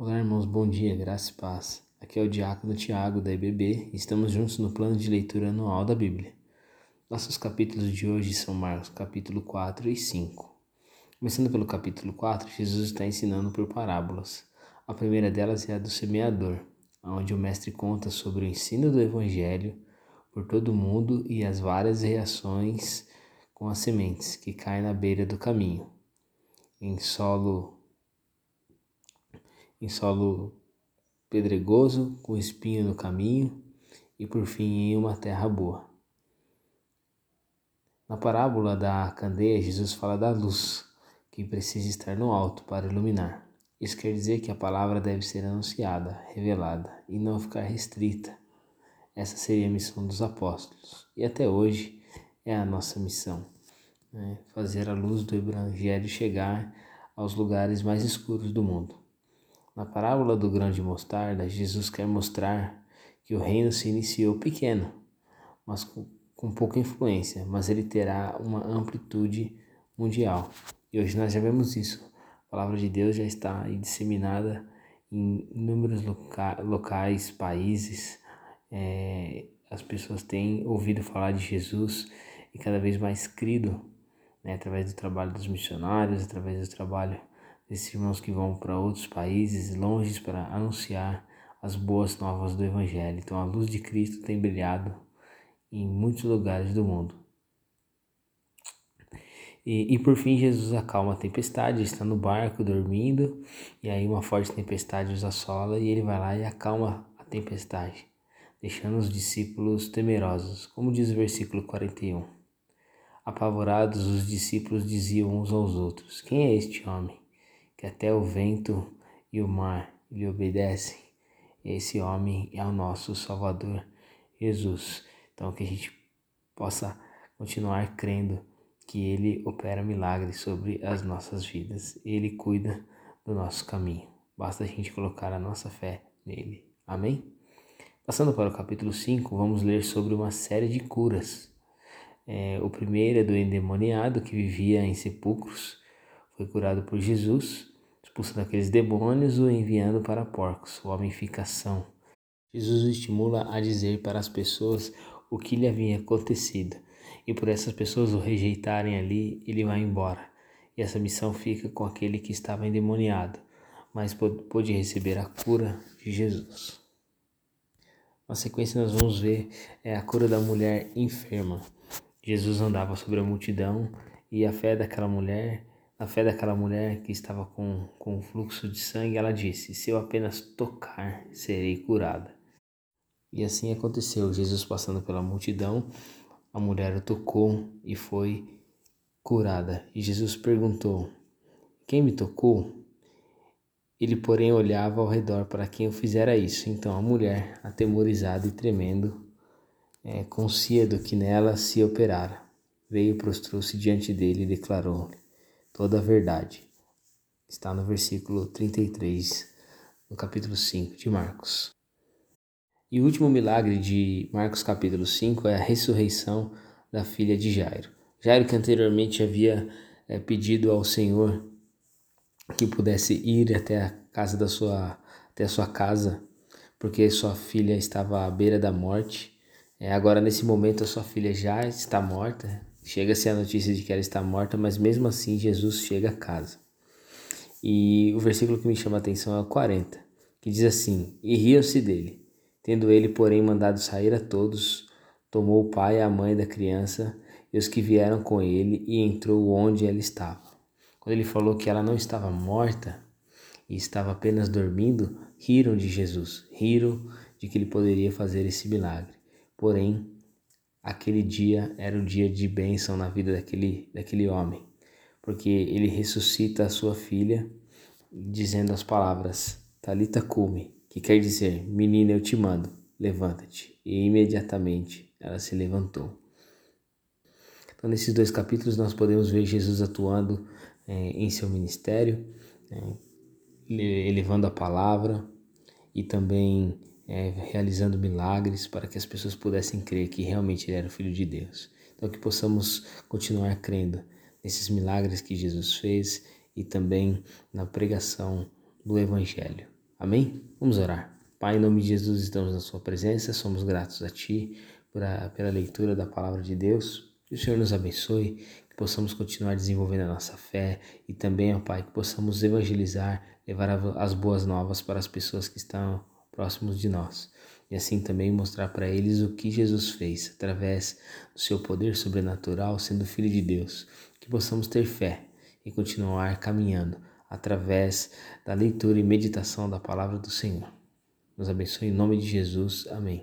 Olá, irmãos, bom dia, graça e paz. Aqui é o Diácono Tiago da IBB e estamos juntos no plano de leitura anual da Bíblia. Nossos capítulos de hoje são Marcos, capítulo 4 e 5. Começando pelo capítulo 4, Jesus está ensinando por parábolas. A primeira delas é a do semeador, onde o mestre conta sobre o ensino do evangelho por todo o mundo e as várias reações com as sementes que caem na beira do caminho, em solo em solo pedregoso, com espinho no caminho e por fim em uma terra boa. Na parábola da candeia, Jesus fala da luz, que precisa estar no alto para iluminar. Isso quer dizer que a palavra deve ser anunciada, revelada e não ficar restrita. Essa seria a missão dos apóstolos e até hoje é a nossa missão: né? fazer a luz do Evangelho chegar aos lugares mais escuros do mundo. Na parábola do grão de mostarda, Jesus quer mostrar que o reino se iniciou pequeno, mas com, com pouca influência, mas ele terá uma amplitude mundial. E hoje nós já vemos isso. A palavra de Deus já está disseminada em inúmeros loca locais, países. É, as pessoas têm ouvido falar de Jesus e cada vez mais crido, né, através do trabalho dos missionários, através do trabalho desses irmãos que vão para outros países longe para anunciar as boas novas do Evangelho. Então a luz de Cristo tem brilhado em muitos lugares do mundo. E, e por fim, Jesus acalma a tempestade, está no barco dormindo, e aí uma forte tempestade os assola, e ele vai lá e acalma a tempestade, deixando os discípulos temerosos, como diz o versículo 41. Apavorados, os discípulos diziam uns aos outros: Quem é este homem? Que até o vento e o mar lhe obedecem. Esse homem é o nosso Salvador Jesus. Então que a gente possa continuar crendo que ele opera milagres sobre as nossas vidas. Ele cuida do nosso caminho. Basta a gente colocar a nossa fé nele. Amém? Passando para o capítulo 5, vamos ler sobre uma série de curas. É, o primeiro é do endemoniado que vivia em sepulcros, foi curado por Jesus expulsando aqueles demônios o enviando para porcos, ou homificação. Jesus o estimula a dizer para as pessoas o que lhe havia acontecido, e por essas pessoas o rejeitarem ali, ele vai embora. E essa missão fica com aquele que estava endemoniado, mas pôde receber a cura de Jesus. Na sequência, nós vamos ver é, a cura da mulher enferma. Jesus andava sobre a multidão e a fé daquela mulher na fé daquela mulher que estava com, com fluxo de sangue, ela disse: Se eu apenas tocar, serei curada. E assim aconteceu. Jesus passando pela multidão, a mulher o tocou e foi curada. E Jesus perguntou: Quem me tocou? Ele, porém, olhava ao redor para quem eu fizera isso. Então a mulher, atemorizada e tremendo, é, do que nela se operara, veio, prostrou-se diante dele e declarou: toda a verdade. Está no versículo 33, no capítulo 5 de Marcos. E o último milagre de Marcos capítulo 5 é a ressurreição da filha de Jairo. Jairo que anteriormente havia é, pedido ao Senhor que pudesse ir até a casa da sua até a sua casa, porque sua filha estava à beira da morte. É, agora nesse momento a sua filha já está morta, Chega-se a notícia de que ela está morta, mas mesmo assim Jesus chega a casa. E o versículo que me chama a atenção é o 40, que diz assim: E riam-se dele. Tendo ele, porém, mandado sair a todos, tomou o pai e a mãe da criança e os que vieram com ele e entrou onde ela estava. Quando ele falou que ela não estava morta e estava apenas dormindo, riram de Jesus, riram de que ele poderia fazer esse milagre. Porém, aquele dia era o dia de bênção na vida daquele, daquele homem, porque ele ressuscita a sua filha dizendo as palavras Talita cume, que quer dizer menina eu te mando, levanta-te. E imediatamente ela se levantou. Então nesses dois capítulos nós podemos ver Jesus atuando é, em seu ministério, elevando a palavra e também é, realizando milagres para que as pessoas pudessem crer que realmente ele era o Filho de Deus. Então, que possamos continuar crendo nesses milagres que Jesus fez e também na pregação do Evangelho. Amém? Vamos orar. Pai, em nome de Jesus, estamos na Sua presença, somos gratos a Ti pela leitura da palavra de Deus. Que o Senhor nos abençoe, que possamos continuar desenvolvendo a nossa fé e também, ó Pai, que possamos evangelizar, levar as boas novas para as pessoas que estão próximos de nós. E assim também mostrar para eles o que Jesus fez através do seu poder sobrenatural, sendo Filho de Deus. Que possamos ter fé e continuar caminhando através da leitura e meditação da palavra do Senhor. Nos abençoe em nome de Jesus. Amém.